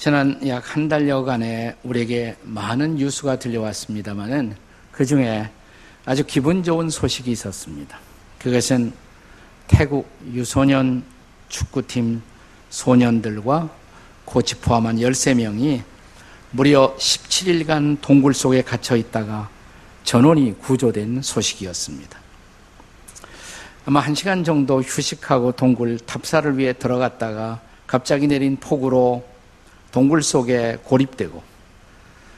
지난 약 한 달여간에 우리에게 많은 뉴스가 들려왔습니다만은 그 중에 아주 기분 좋은 소식이 있었습니다. 그것은 태국 유소년 축구팀 소년들과 코치 포함한 13명이 무려 17일간 동굴 속에 갇혀 있다가 전원이 구조된 소식이었습니다. 아마 한 시간 정도 휴식하고 동굴 탑사를 위해 들어갔다가 갑자기 내린 폭우로 동굴 속에 고립되고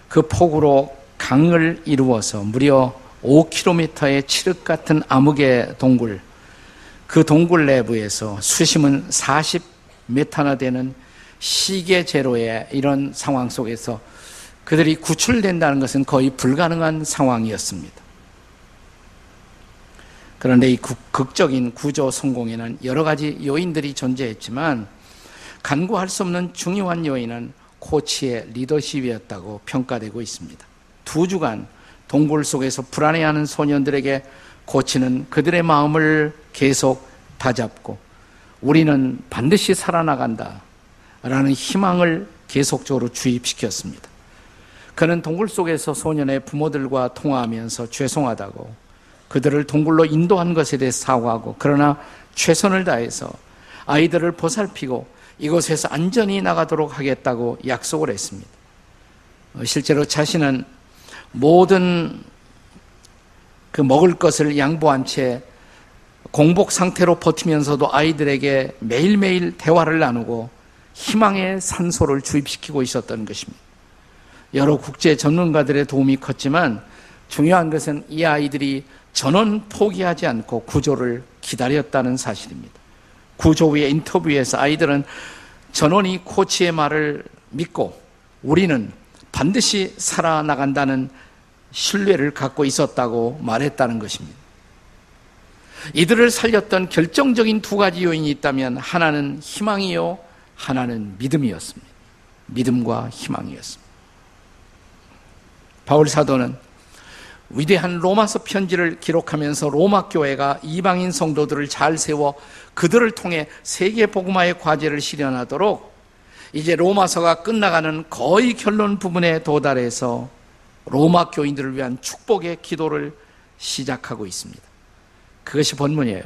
그 폭우로 강을 이루어서 무려 5km의 칠흑 같은 암흑의 동굴, 그 동굴 내부에서 수심은 40m나 되는 시계 제로의 이런 상황 속에서 그들이 구출된다는 것은 거의 불가능한 상황이었습니다. 그런데 이 극적인 구조 성공에는 여러 가지 요인들이 존재했지만 간구할 수 없는 중요한 요인은 코치의 리더십이었다고 평가되고 있습니다. 두 주간 동굴 속에서 불안해하는 소년들에게 코치는 그들의 마음을 계속 다잡고 우리는 반드시 살아나간다 라는 희망을 계속적으로 주입시켰습니다. 그는 동굴 속에서 소년의 부모들과 통화하면서 죄송하다고 그들을 동굴로 인도한 것에 대해 사과하고 그러나 최선을 다해서 아이들을 보살피고 이곳에서 안전히 나가도록 하겠다고 약속을 했습니다. 어, 실제로 자신은 모든 그 먹을 것을 양보한 채 공복 상태로 버티면서도 아이들에게 매일매일 대화를 나누고 희망의 산소를 주입시키고 있었던 것입니다. 여러 국제 전문가들의 도움이 컸지만 중요한 것은 이 아이들이 전원 포기하지 않고 구조를 기다렸다는 사실입니다. 구조 후의 인터뷰에서 아이들은 전원이 코치의 말을 믿고 우리는 반드시 살아나간다는 신뢰를 갖고 있었다고 말했다는 것입니다. 이들을 살렸던 결정적인 두 가지 요인이 있다면 하나는 희망이요, 하나는 믿음이었습니다. 믿음과 희망이었습니다. 바울 사도는 위대한 로마서 편지를 기록하면서 로마 교회가 이방인 성도들을 잘 세워 그들을 통해 세계 복음화의 과제를 실현하도록 이제 로마서가 끝나가는 거의 결론 부분에 도달해서 로마 교인들을 위한 축복의 기도를 시작하고 있습니다. 그것이 본문이에요.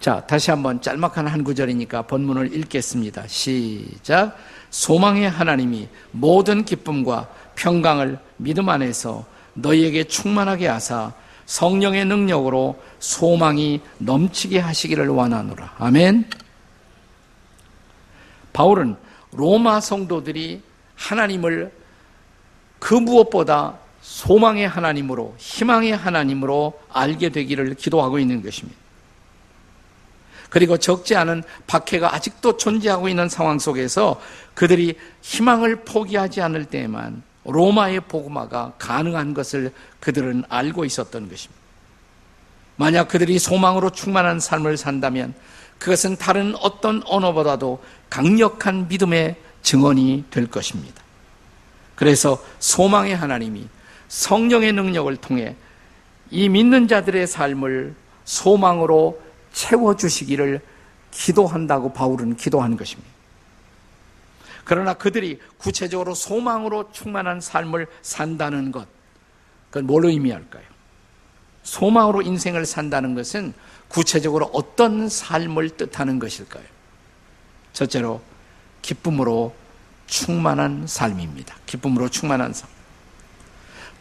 자, 다시 한번 짤막한 한 구절이니까 본문을 읽겠습니다. 시작. 소망의 하나님이 모든 기쁨과 평강을 믿음 안에서 너희에게 충만하게 하사 성령의 능력으로 소망이 넘치게 하시기를 원하노라. 아멘. 바울은 로마 성도들이 하나님을 그 무엇보다 소망의 하나님으로, 희망의 하나님으로 알게 되기를 기도하고 있는 것입니다. 그리고 적지 않은 박해가 아직도 존재하고 있는 상황 속에서 그들이 희망을 포기하지 않을 때에만 로마의 복음화가 가능한 것을 그들은 알고 있었던 것입니다. 만약 그들이 소망으로 충만한 삶을 산다면 그것은 다른 어떤 언어보다도 강력한 믿음의 증언이 될 것입니다. 그래서 소망의 하나님이 성령의 능력을 통해 이 믿는 자들의 삶을 소망으로 채워주시기를 기도한다고 바울은 기도하는 것입니다. 그러나 그들이 구체적으로 소망으로 충만한 삶을 산다는 것, 그건 뭘 의미할까요? 소망으로 인생을 산다는 것은 구체적으로 어떤 삶을 뜻하는 것일까요? 첫째로, 기쁨으로 충만한 삶입니다. 기쁨으로 충만한 삶.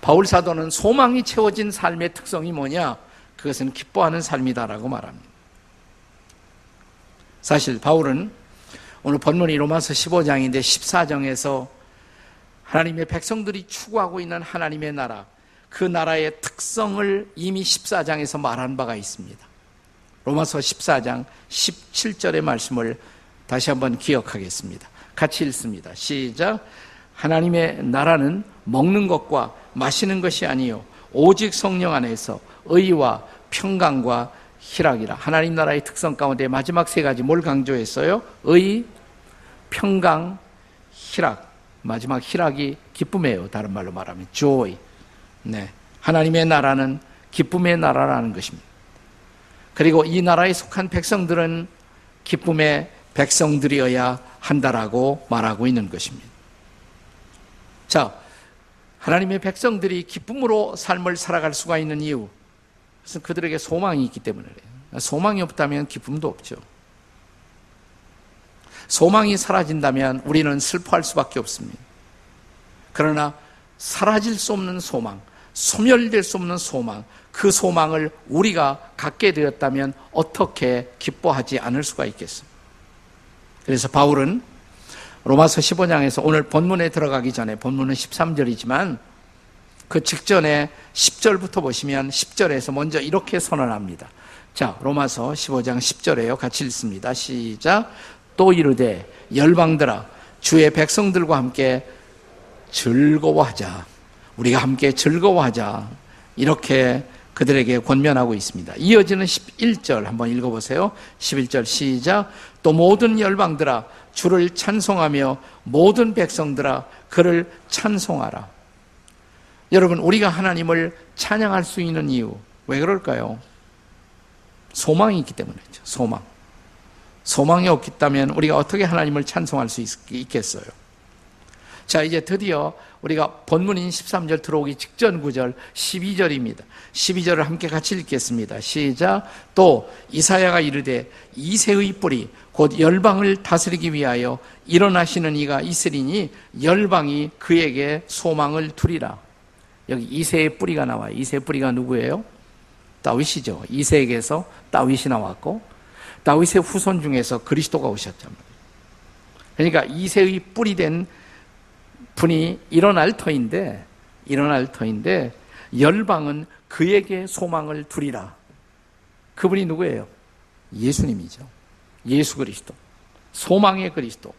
바울 사도는 소망이 채워진 삶의 특성이 뭐냐? 그것은 기뻐하는 삶이다라고 말합니다. 사실 바울은 오늘 본문이 로마서 15장인데 14장에서 하나님의 백성들이 추구하고 있는 하나님의 나라, 그 나라의 특성을 이미 14장에서 말한 바가 있습니다. 로마서 14장 17절의 말씀을 다시 한번 기억하겠습니다. 같이 읽습니다. 시작. 하나님의 나라는 먹는 것과 마시는 것이 아니요 오직 성령 안에서 의와 평강과 희락이라. 하나님 나라의 특성 가운데 마지막 세 가지 뭘 강조했어요? 의, 평강, 희락. 마지막 희락이 기쁨이에요. 다른 말로 말하면 joy. 네. 하나님의 나라는 기쁨의 나라라는 것입니다. 그리고 이 나라에 속한 백성들은 기쁨의 백성들이어야 한다라고 말하고 있는 것입니다. 자, 하나님의 백성들이 기쁨으로 삶을 살아갈 수가 있는 이유. 그것은 그들에게 소망이 있기 때문에 그래요. 소망이 없다면 기쁨도 없죠. 소망이 사라진다면 우리는 슬퍼할 수밖에 없습니다. 그러나 사라질 수 없는 소망, 소멸될 수 없는 소망, 그 소망을 우리가 갖게 되었다면 어떻게 기뻐하지 않을 수가 있겠습니까? 그래서 바울은 로마서 15장에서 오늘 본문에 들어가기 전에 본문은 13절이지만 그 직전에 10절부터 보시면 10절에서 먼저 이렇게 선언합니다. 자, 로마서 15장 10절에요. 같이 읽습니다. 시작. 또 이르되 열방들아 주의 백성들과 함께 즐거워하자. 우리가 함께 즐거워하자. 이렇게 그들에게 권면하고 있습니다. 이어지는 11절 한번 읽어보세요. 11절 시작. 또 모든 열방들아 주를 찬송하며 모든 백성들아 그를 찬송하라. 여러분 우리가 하나님을 찬양할 수 있는 이유 왜 그럴까요? 소망이 있기 때문이죠. 소망. 소망이 없다면 우리가 어떻게 하나님을 찬송할 수 있겠어요? 자, 이제 드디어 우리가 본문인 13절 들어오기 직전 구절 12절입니다. 12절을 함께 같이 읽겠습니다. 시작. 또 이사야가 이르되 이세의 뿌리 곧 열방을 다스리기 위하여 일어나시는 이가 있으리니 열방이 그에게 소망을 두리라. 여기 이세의 뿌리가 나와요. 이세의 뿌리가 누구예요? 다윗이죠. 이세에게서 다윗이 나왔고 다윗의 후손 중에서 그리스도가 말이에요. 그러니까 이세의 뿌리 된 분이 일어날 터인데 일어날 터인데 열방은 그에게 소망을 두리라. 그분이 누구예요? 예수님이죠. 예수 그리스도. 소망의 그리스도.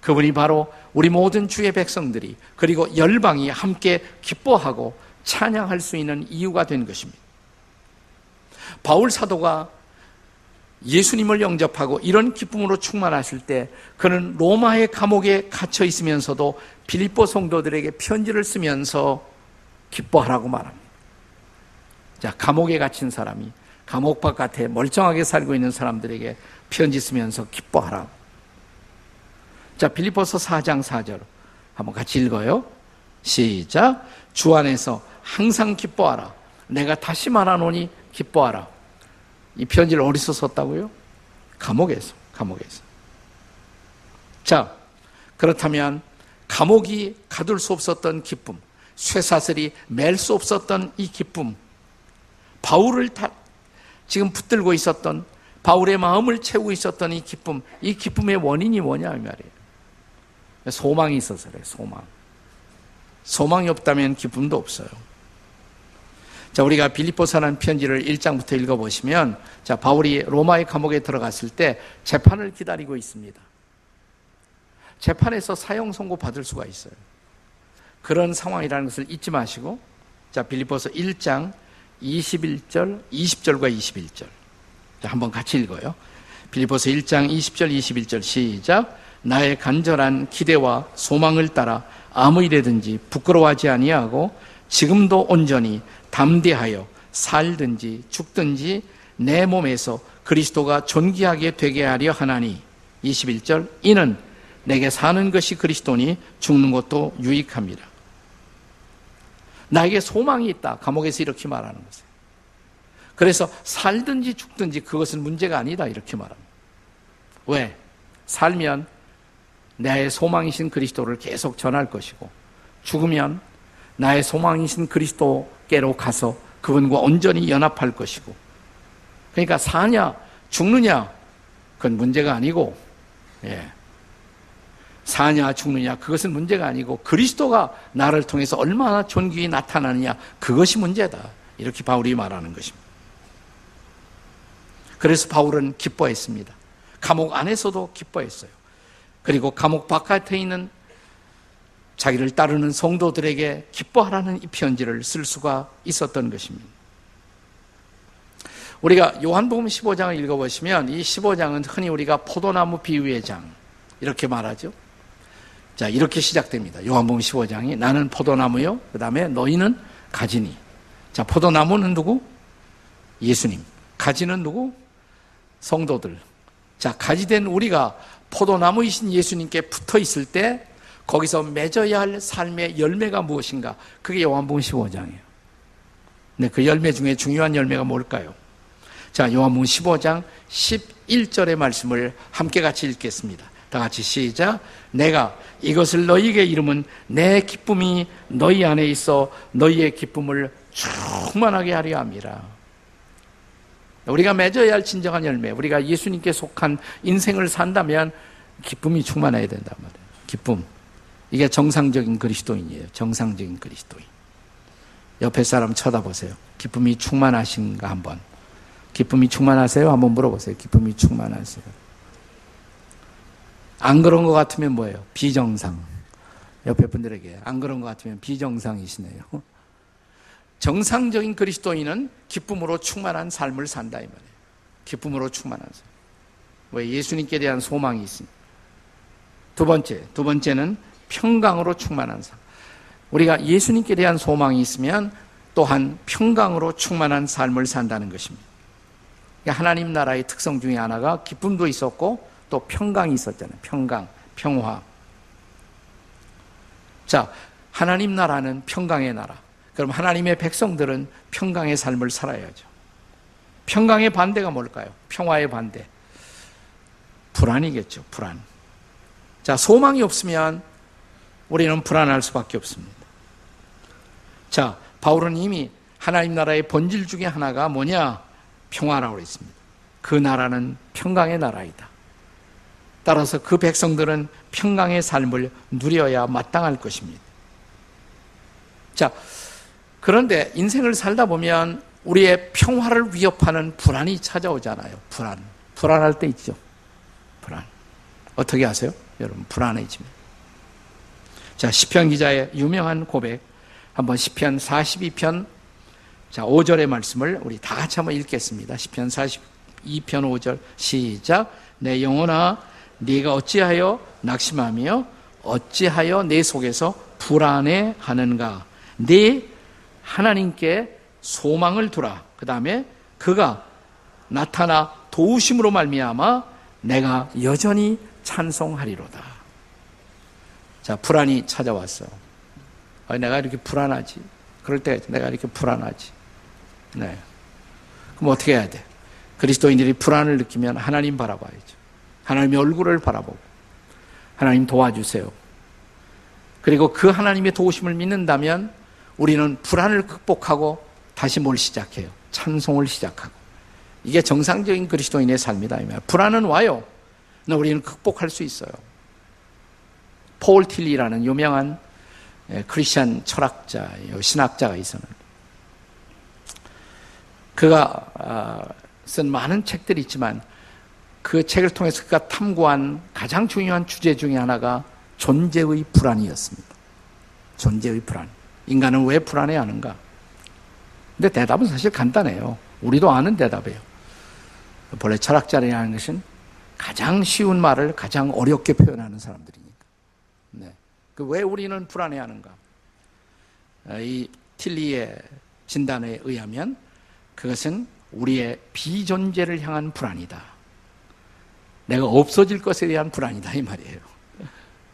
그분이 바로 우리 모든 주의 백성들이 그리고 열방이 함께 기뻐하고 찬양할 수 있는 이유가 된 것입니다. 바울 사도가 예수님을 영접하고 이런 기쁨으로 충만하실 때 그는 로마의 감옥에 갇혀 있으면서도 빌립보 성도들에게 편지를 쓰면서 기뻐하라고 말합니다. 자, 감옥에 갇힌 사람이 감옥 바깥에 멀쩡하게 살고 있는 사람들에게 편지 쓰면서 기뻐하라. 자, 빌립보서 4장 4절 한번 같이 읽어요. 시작. 주 안에서 항상 기뻐하라. 내가 다시 말하노니 기뻐하라. 이 편지를 어디서 썼다고요? 감옥에서, 감옥에서. 자, 그렇다면 감옥이 가둘 수 없었던 기쁨, 쇠사슬이 맬 수 없었던 이 기쁨, 바울을 다 지금 붙들고 있었던 바울의 마음을 채우고 있었던 이 기쁨, 이 기쁨의 원인이 뭐냐 이 말이에요. 소망이 있어서 그래요. 소망. 소망이 없다면 기쁨도 없어요. 자, 우리가 빌립보사는 편지를 1장부터 읽어보시면, 자, 바울이 로마의 감옥에 들어갔을 때 재판을 기다리고 있습니다. 재판에서 사형 선고 받을 수가 있어요. 그런 상황이라는 것을 잊지 마시고, 자, 빌립보서 1장 21절, 20절과 21절. 자, 한번 같이 읽어요. 빌립보서 1장 20절, 21절 시작. 나의 간절한 기대와 소망을 따라 아무 일에든지 부끄러워하지 아니하고 지금도 온전히 담대하여 살든지 죽든지 내 몸에서 그리스도가 존귀하게 되게 하려 하나니 21절 이는 내게 사는 것이 그리스도니 죽는 것도 유익합니다. 나에게 소망이 있다. 감옥에서 이렇게 말하는 거죠. 그래서 살든지 죽든지 그것은 문제가 아니다. 이렇게 말합니다. 왜? 살면 나의 소망이신 그리스도를 계속 전할 것이고 죽으면 나의 소망이신 그리스도께로 가서 그분과 온전히 연합할 것이고 그러니까 사냐 죽느냐 그건 문제가 아니고 예. 사냐 죽느냐 그것은 문제가 아니고 그리스도가 나를 통해서 얼마나 존귀히 나타나느냐 그것이 문제다 이렇게 바울이 말하는 것입니다. 그래서 바울은 기뻐했습니다. 감옥 안에서도 기뻐했어요. 그리고 감옥 바깥에 있는 자기를 따르는 성도들에게 기뻐하라는 이 편지를 쓸 수가 있었던 것입니다. 우리가 요한복음 15장을 읽어보시면 이 15장은 흔히 우리가 포도나무 비유의 장 이렇게 말하죠. 자 이렇게 시작됩니다. 요한복음 15장이 나는 포도나무요. 그 다음에 너희는 가지니. 자 포도나무는 누구? 예수님. 가지는 누구? 성도들. 자 가지된 우리가 포도나무이신 예수님께 붙어 있을 때 거기서 맺어야 할 삶의 열매가 무엇인가? 그게 요한복음 15장이에요. 네, 그 열매 중에 중요한 열매가 뭘까요? 자, 요한복음 15장 11절의 말씀을 함께 같이 읽겠습니다. 다 같이 시작. 내가 이것을 너희에게 이름은 내 기쁨이 너희 안에 있어 너희의 기쁨을 충만하게 하려 함이라. 우리가 맺어야 할 진정한 열매, 우리가 예수님께 속한 인생을 산다면 기쁨이 충만해야 된단 말이에요. 기쁨. 이게 정상적인 그리스도인이에요. 정상적인 그리스도인. 옆에 사람 쳐다보세요. 기쁨이 충만하신가 한번. 기쁨이 충만하세요? 한번 물어보세요. 기쁨이 충만하세요? 안 그런 것 같으면 뭐예요? 비정상. 옆에 분들에게 안 그런 것 같으면 비정상이시네요. 정상적인 그리스도인은 기쁨으로 충만한 삶을 산다 이 말이에요. 기쁨으로 충만한 삶. 왜 예수님께 대한 소망이 있습니다. 두 번째, 두 번째는 평강으로 충만한 삶. 우리가 예수님께 대한 소망이 있으면 또한 평강으로 충만한 삶을 산다는 것입니다. 하나님 나라의 특성 중에 하나가 기쁨도 있었고 또 평강이 있었잖아요. 평강, 평화. 자, 하나님 나라는 평강의 나라. 그럼 하나님의 백성들은 평강의 삶을 살아야죠. 평강의 반대가 뭘까요? 평화의 반대. 불안이겠죠, 불안. 자, 소망이 없으면 우리는 불안할 수밖에 없습니다. 자, 바울은 이미 하나님 나라의 본질 중에 하나가 뭐냐? 평화라고 했습니다. 그 나라는 평강의 나라이다. 따라서 그 백성들은 평강의 삶을 누려야 마땅할 것입니다. 자, 그런데 인생을 살다 보면 우리의 평화를 위협하는 불안이 찾아오잖아요. 불안. 불안할 때 있죠. 불안. 어떻게 하세요? 여러분, 불안해집니다. 자, 시편 기자의 유명한 고백. 한번 시편 42편 자, 5절의 말씀을 우리 다 같이 한번 읽겠습니다. 시편 42편 5절 시작. 내 영혼아 네가 어찌하여 낙심하며 어찌하여 내 속에서 불안해 하는가? 네 하나님께 소망을 두라. 그다음에 그가 나타나 도우심으로 말미암아 내가 여전히 찬송하리로다. 자, 불안이 찾아왔어요. 아, 내가 이렇게 불안하지. 그럴 때 내가 이렇게 불안하지. 네. 그럼 어떻게 해야 돼? 그리스도인들이 불안을 느끼면 하나님 바라봐야죠. 하나님의 얼굴을 바라보고 하나님 도와주세요. 그리고 그 하나님의 도우심을 믿는다면 우리는 불안을 극복하고 다시 뭘 시작해요? 찬송을 시작하고. 이게 정상적인 그리스도인의 삶이다. 불안은 와요. 우리는 극복할 수 있어요. 폴 틸리라는 유명한 예, 크리스천 철학자, 신학자가 있었는데 그가 아, 쓴 많은 책들이 있지만 그 책을 통해서 그가 탐구한 가장 중요한 주제 중에 하나가 존재의 불안이었습니다. 존재의 불안. 인간은 왜 불안해하는가? 근데 대답은 사실 간단해요. 우리도 아는 대답이에요. 본래 철학자라는 것은 가장 쉬운 말을 가장 어렵게 표현하는 사람들이니까. 네. 그 왜 우리는 불안해하는가? 이 틸리의 진단에 의하면 그것은 우리의 비존재를 향한 불안이다. 내가 없어질 것에 대한 불안이다 이 말이에요.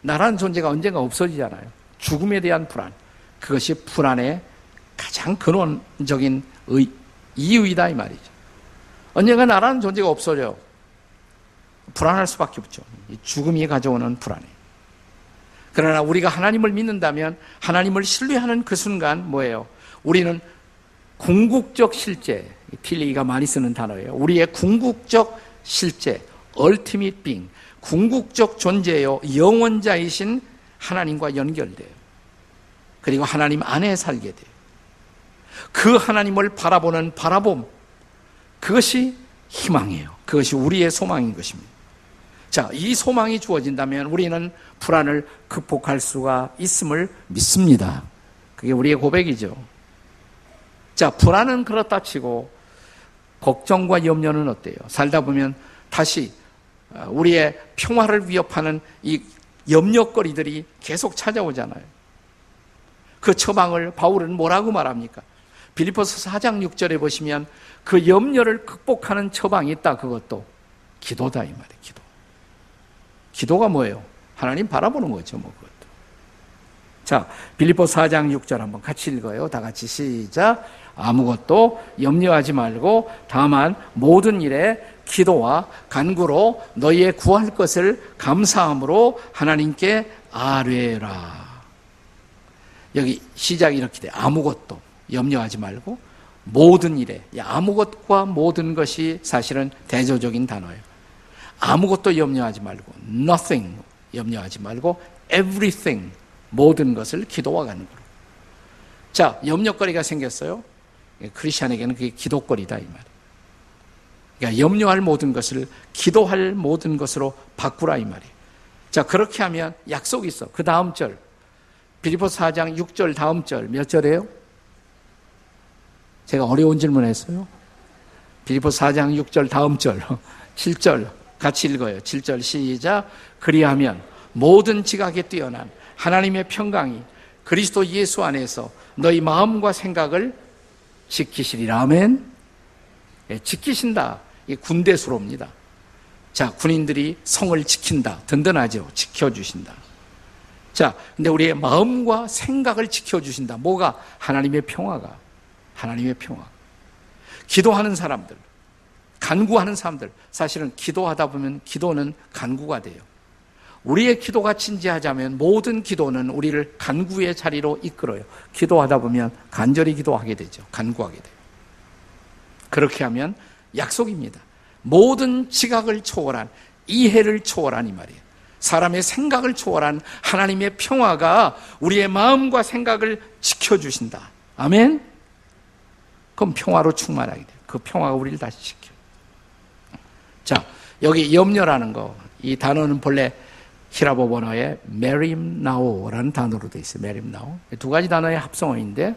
나라는 존재가 언젠가 없어지잖아요. 죽음에 대한 불안. 그것이 불안의 가장 근원적인 의, 이유이다 이 말이죠. 언젠가 나라는 존재가 없어져. 불안할 수밖에 없죠. 죽음이 가져오는 불안이. 그러나 우리가 하나님을 믿는다면 하나님을 신뢰하는 그 순간 뭐예요? 우리는 궁극적 실제, 필리가 많이 쓰는 단어예요. 우리의 궁극적 실제, ultimate being, 궁극적 존재요, 영원자이신 하나님과 연결돼요. 그리고 하나님 안에 살게 돼요. 그 하나님을 바라보는 바라봄, 그것이 희망이에요. 그것이 우리의 소망인 것입니다. 자, 이 소망이 주어진다면 우리는 불안을 극복할 수가 있음을 믿습니다. 그게 우리의 고백이죠. 자, 불안은 그렇다 치고 걱정과 염려는 어때요? 살다 보면 다시 어, 우리의 평화를 위협하는 이 염려거리들이 계속 찾아오잖아요. 그 처방을 바울은 뭐라고 말합니까? 빌리포스 4장 6절에 보시면 그 염려를 극복하는 처방이 있다. 그것도 기도다 이 말이에요. 기도. 기도가 뭐예요? 하나님 바라보는 거죠, 뭐 그것도. 자, 빌립보 4장 6절 한번 같이 읽어요. 다 같이 시작. 아무것도 염려하지 말고 다만 모든 일에 기도와 간구로 너희의 구할 것을 감사함으로 하나님께 아뢰라. 여기 시작이 이렇게 돼. 아무것도 염려하지 말고 모든 일에 아무것과 모든 것이 사실은 대조적인 단어예요. 아무것도 염려하지 말고 nothing 염려하지 말고 everything 모든 것을 기도와 간구로. 자, 염려거리가 생겼어요. 크리스천에게는 그게 기도거리다 이 말이에요. 그러니까 염려할 모든 것을 기도할 모든 것으로 바꾸라 이 말이에요. 자, 그렇게 하면 약속이 있어. 그 다음 절. 빌리포 4장 6절 다음 절 몇 절이에요? 제가 어려운 질문 했어요. 빌리포 4장 6절 다음 절 7절 같이 읽어요. 7절 시작. 그리하면 모든 지각에 뛰어난 하나님의 평강이 그리스도 예수 안에서 너희 마음과 생각을 지키시리라. 아멘. 예, 지키신다. 이 군대 수로입니다. 자, 군인들이 성을 지킨다. 든든하죠. 지켜주신다. 자, 근데 우리의 마음과 생각을 지켜주신다. 뭐가? 하나님의 평화가. 하나님의 평화. 기도하는 사람들, 간구하는 사람들. 사실은 기도하다 보면 기도는 간구가 돼요. 우리의 기도가 진지하자면 모든 기도는 우리를 간구의 자리로 이끌어요. 기도하다 보면 간절히 기도하게 되죠. 간구하게 돼요. 그렇게 하면 약속입니다. 모든 지각을 초월한 이해를 초월한 이 말이에요. 사람의 생각을 초월한 하나님의 평화가 우리의 마음과 생각을 지켜주신다. 아멘? 그럼 평화로 충만하게 돼요. 그 평화가 우리를 다시 지켜. 자, 여기 염려라는 거, 이 단어는 본래 히라보 번호에 메림나오라는 단어로 되어 있어요. 메림나오. 두 가지 단어의 합성어인데,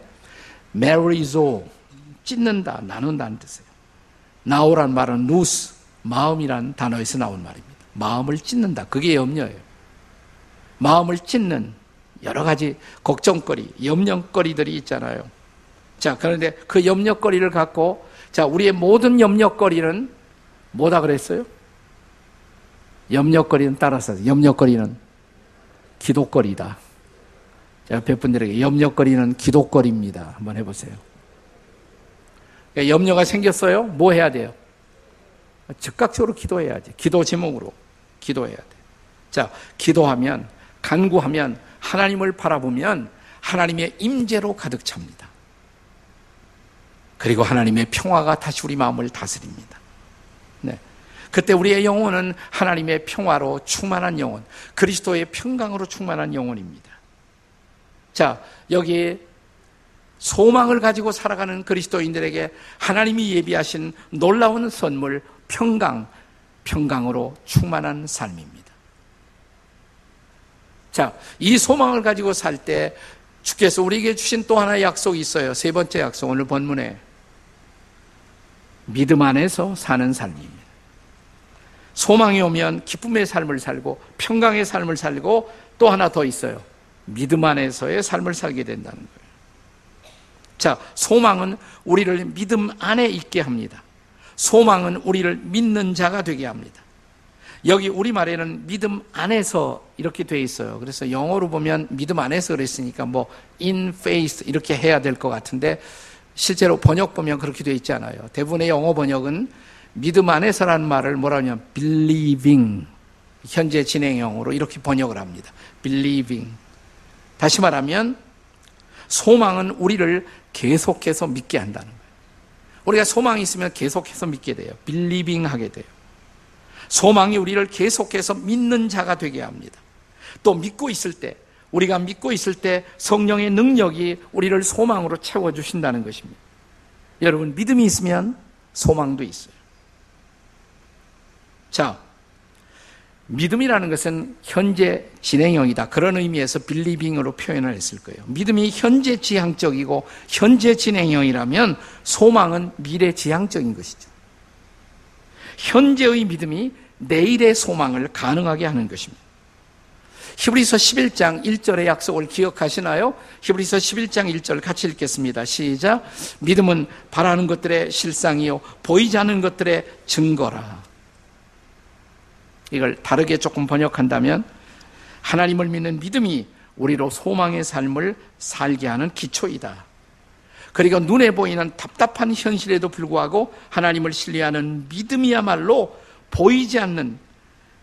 메리조, 찢는다, 나눈다는 뜻이에요. 나오란 말은 누스, 마음이란 단어에서 나온 말입니다. 마음을 찢는다. 그게 염려예요. 마음을 찢는 여러 가지 걱정거리, 염려거리들이 있잖아요. 자, 그런데 그 염려거리를 갖고, 자, 우리의 모든 염려거리는 뭐다 그랬어요? 염려거리는 따라서, 염려거리는 기도거리다. 자, 옆에 분들에게 염려거리는 기도거리입니다. 한번 해보세요. 그러니까 염려가 생겼어요? 뭐 해야 돼요? 즉각적으로 기도해야지. 기도 제목으로 기도해야 돼. 자, 기도하면, 간구하면, 하나님을 바라보면 하나님의 임재로 가득 찹니다. 그리고 하나님의 평화가 다시 우리 마음을 다스립니다. 네. 그때 우리의 영혼은 하나님의 평화로 충만한 영혼, 그리스도의 평강으로 충만한 영혼입니다. 자, 여기 소망을 가지고 살아가는 그리스도인들에게 하나님이 예비하신 놀라운 선물, 평강, 평강으로 충만한 삶입니다. 자, 이 소망을 가지고 살 때 주께서 우리에게 주신 또 하나의 약속이 있어요. 세 번째 약속, 오늘 본문에. 믿음 안에서 사는 삶입니다. 소망이 오면 기쁨의 삶을 살고 평강의 삶을 살고 또 하나 더 있어요. 믿음 안에서의 삶을 살게 된다는 거예요. 자, 소망은 우리를 믿음 안에 있게 합니다. 소망은 우리를 믿는 자가 되게 합니다. 여기 우리말에는 믿음 안에서 이렇게 돼 있어요. 그래서 영어로 보면 믿음 안에서 그랬으니까 뭐 in faith 이렇게 해야 될 것 같은데 실제로 번역 보면 그렇게 돼 있지 않아요. 대부분의 영어 번역은 믿음 안에서라는 말을 뭐라 하냐면 believing 현재 진행형으로 이렇게 번역을 합니다. believing 다시 말하면 소망은 우리를 계속해서 믿게 한다는 거예요. 우리가 소망이 있으면 계속해서 믿게 돼요. 빌리빙 하게 돼요. 소망이 우리를 계속해서 믿는 자가 되게 합니다. 또 믿고 있을 때, 우리가 믿고 있을 때 성령의 능력이 우리를 소망으로 채워주신다는 것입니다. 여러분, 믿음이 있으면 소망도 있어요. 자, 믿음이라는 것은 현재 진행형이다. 그런 의미에서 빌리빙으로 표현을 했을 거예요. 믿음이 현재 지향적이고 현재 진행형이라면 소망은 미래 지향적인 것이죠. 현재의 믿음이 내일의 소망을 가능하게 하는 것입니다. 히브리서 11장 1절의 약속을 기억하시나요? 히브리서 11장 1절 같이 읽겠습니다. 시작. 믿음은 바라는 것들의 실상이요 보이지 않는 것들의 증거라. 이걸 다르게 조금 번역한다면 하나님을 믿는 믿음이 우리로 소망의 삶을 살게 하는 기초이다. 그리고 눈에 보이는 답답한 현실에도 불구하고 하나님을 신뢰하는 믿음이야말로 보이지 않는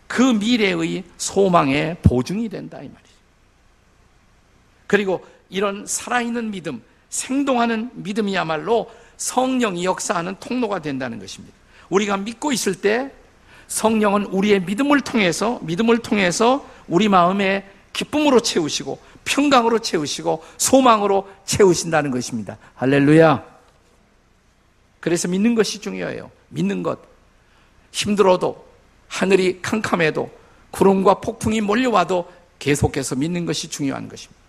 그 미래의 소망의 보증이 된다 이 말이죠. 그리고 이런 살아있는 믿음, 생동하는 믿음이야말로 성령이 역사하는 통로가 된다는 것입니다. 우리가 믿고 있을 때 성령은 우리의 믿음을 통해서 믿음을 통해서 우리 마음에 기쁨으로 채우시고 평강으로 채우시고 소망으로 채우신다는 것입니다. 할렐루야. 그래서 믿는 것이 중요해요. 믿는 것. 힘들어도 하늘이 캄캄해도 구름과 폭풍이 몰려와도 계속해서 믿는 것이 중요한 것입니다.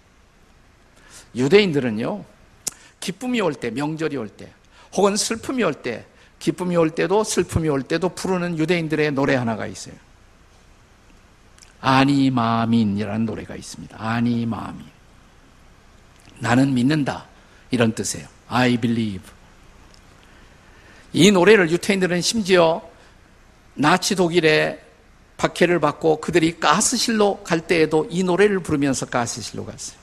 유대인들은요, 기쁨이 올 때, 명절이 올 때, 혹은 슬픔이 올 때, 기쁨이 올 때도 슬픔이 올 때도 부르는 유대인들의 노래 하나가 있어요. 아니 마민이라는 노래가 있습니다. 아니 마민. 나는 믿는다. 이런 뜻이에요. I believe. 이 노래를 유태인들은 심지어 나치 독일의 박해를 받고 그들이 가스실로 갈 때에도 이 노래를 부르면서 가스실로 갔어요.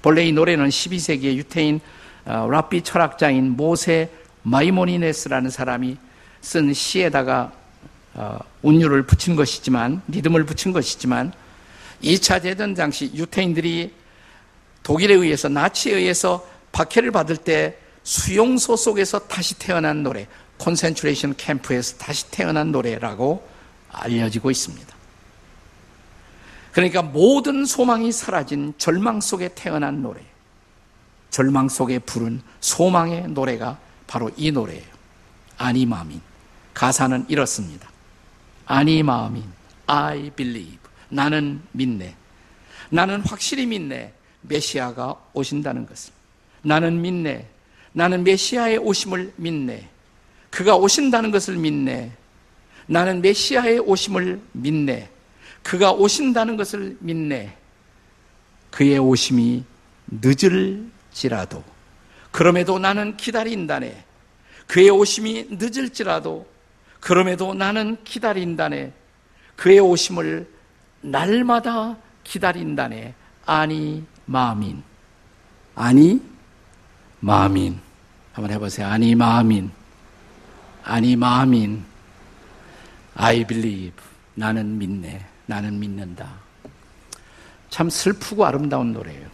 본래 이 노래는 12세기의 유태인 어, 랍비 철학자인 모세 마이모니데스라는 사람이 쓴 시에다가 어, 운율을 붙인 것이지만 리듬을 붙인 것이지만 2차 대전 당시 유태인들이 독일에 의해서 나치에 의해서 박해를 받을 때 수용소 속에서 다시 태어난 노래, concentration camp에서 다시 태어난 노래라고 알려지고 있습니다. 그러니까 모든 소망이 사라진 절망 속에 태어난 노래, 절망 속에 부른 소망의 노래가 바로 이 노래예요. 아니 마민. 가사는 이렇습니다. 아니 마민. I believe. 나는 믿네. 나는 확실히 믿네. 메시아가 오신다는 것을. 나는 믿네. 나는 메시아의 오심을 믿네. 그가 오신다는 것을 믿네. 나는 메시아의 오심을 믿네. 그가 오신다는 것을 믿네. 그의 오심이 늦을지라도 그럼에도 나는 기다린다네. 그의 오심이 늦을지라도 그럼에도 나는 기다린다네. 그의 오심을 날마다 기다린다네. 아니 마민. 아니 마민. 한번 해보세요. 아니 마민. 아니 마민. I believe. 나는 믿네. 나는 믿는다. 참 슬프고 아름다운 노래예요.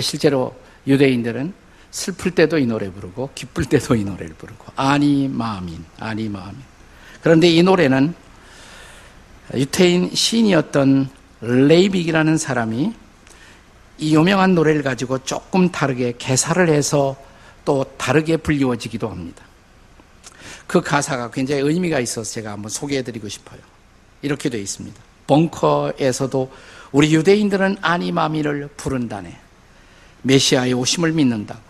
실제로 유대인들은 슬플 때도 이 노래 부르고 기쁠 때도 이 노래를 부르고 아니 마음인 아니 마음인 그런데 이 노래는 유태인 시인이었던 레이빅이라는 사람이 이 유명한 노래를 가지고 조금 다르게 개사를 해서 또 다르게 불리워지기도 합니다. 그 가사가 굉장히 의미가 있어서 제가 한번 소개해드리고 싶어요. 이렇게 되어 있습니다. 벙커에서도 우리 유대인들은 아니마미를 부른다네. 메시아의 오심을 믿는다고.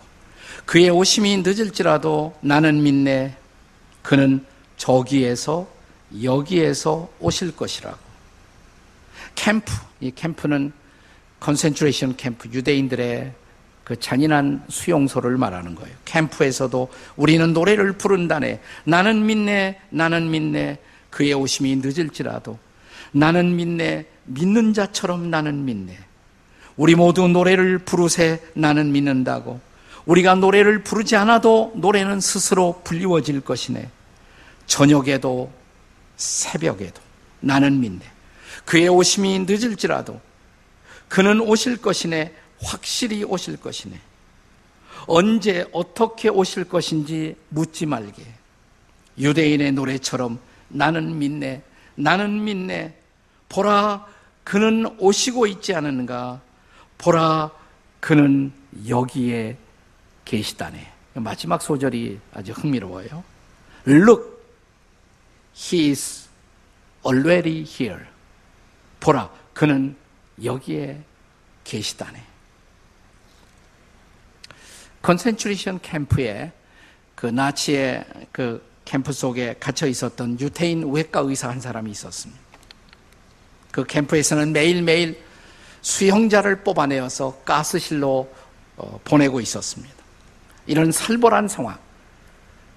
그의 오심이 늦을지라도 나는 믿네. 그는 저기에서 여기에서 오실 것이라고. 캠프, 이 캠프는 concentration camp, 유대인들의 그 잔인한 수용소를 말하는 거예요. 캠프에서도 우리는 노래를 부른다네. 나는 믿네, 나는 믿네. 그의 오심이 늦을지라도 나는 믿네, 믿는 자처럼 나는 믿네. 우리 모두 노래를 부르세 나는 믿는다고. 우리가 노래를 부르지 않아도 노래는 스스로 불리워질 것이네. 저녁에도 새벽에도 나는 믿네. 그의 오심이 늦을지라도 그는 오실 것이네. 확실히 오실 것이네. 언제 어떻게 오실 것인지 묻지 말게. 유대인의 노래처럼 나는 믿네. 나는 믿네. 보라, 그는 오시고 있지 않은가. 보라, 그는 여기에 계시다네. 마지막 소절이 아주 흥미로워요. Look, he is already here. 보라, 그는 여기에 계시다네. 컨센츄리션 캠프에 그 나치의 그 캠프 속에 갇혀 있었던 유태인 외과 의사 한 사람이 있었습니다. 그 캠프에서는 매일매일 수용자를 뽑아내어서 가스실로 어, 보내고 있었습니다. 이런 살벌한 상황.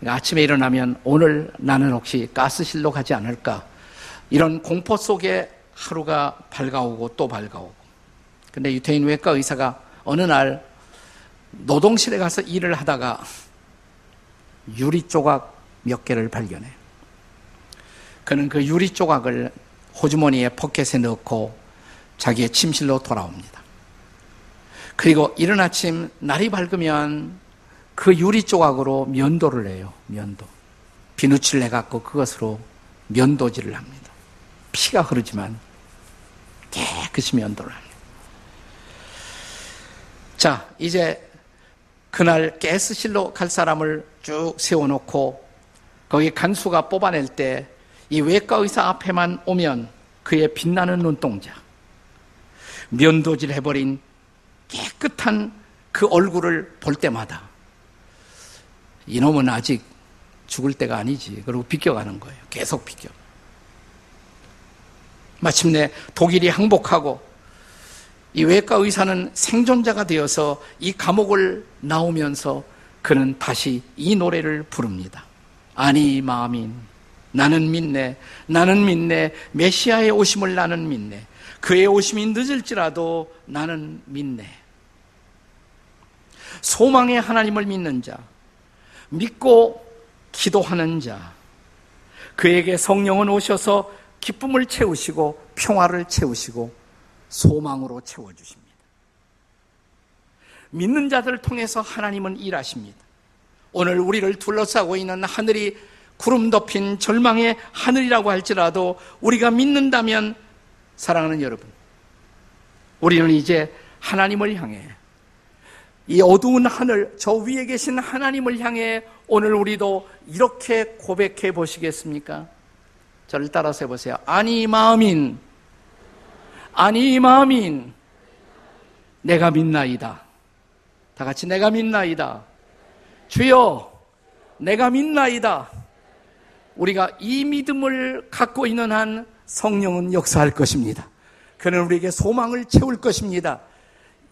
그러니까 아침에 일어나면 오늘 나는 혹시 가스실로 가지 않을까? 이런 공포 속에 하루가 밝아오고 또 밝아오고. 근데 유태인 외과 의사가 어느 날 노동실에 가서 일을 하다가 유리 조각 몇 개를 발견해. 그는 그 유리 조각을 호주머니에 포켓에 넣고 자기의 침실로 돌아옵니다. 그리고 이른 아침 날이 밝으면 그 유리 조각으로 면도를 해요. 면도. 비누칠을 해갖고 그것으로 면도질을 합니다. 피가 흐르지만 깨끗이 면도를 합니다. 자, 이제 그날 가스실로 갈 사람을 쭉 세워놓고 거기 간수가 뽑아낼 때 이 외과 의사 앞에만 오면 그의 빛나는 눈동자, 면도질 해버린 깨끗한 그 얼굴을 볼 때마다 이놈은 아직 죽을 때가 아니지. 그리고 비껴가는 거예요. 계속 비껴. 마침내 독일이 항복하고 이 외과 의사는 생존자가 되어서 이 감옥을 나오면서 그는 다시 이 노래를 부릅니다. 아니 마음인 나는 믿네 나는 믿네 메시아의 오심을 나는 믿네 그의 오심이 늦을지라도 나는 믿네 소망의 하나님을 믿는 자 믿고 기도하는 자 그에게 성령은 오셔서 기쁨을 채우시고 평화를 채우시고 소망으로 채워주십니다. 믿는 자들을 통해서 하나님은 일하십니다. 오늘 우리를 둘러싸고 있는 하늘이 구름 덮인 절망의 하늘이라고 할지라도 우리가 믿는다면 사랑하는 여러분, 우리는 이제 하나님을 향해 이 어두운 하늘, 저 위에 계신 하나님을 향해 오늘 우리도 이렇게 고백해 보시겠습니까? 저를 따라서 해보세요. 아니, 마음인, 아니, 마음인, 내가 믿나이다. 다 같이 내가 믿나이다. 주여, 내가 믿나이다. 우리가 이 믿음을 갖고 있는 한 성령은 역사할 것입니다. 그는 우리에게 소망을 채울 것입니다.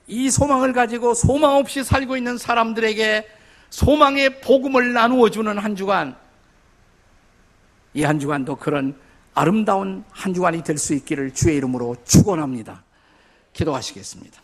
이 소망을 가지고 소망 없이 살고 있는 사람들에게 소망의 복음을 나누어 주는 한 주간, 이 한 주간도 그런 아름다운 한 주간이 될 수 있기를 주의 이름으로 축원합니다. 기도하시겠습니다.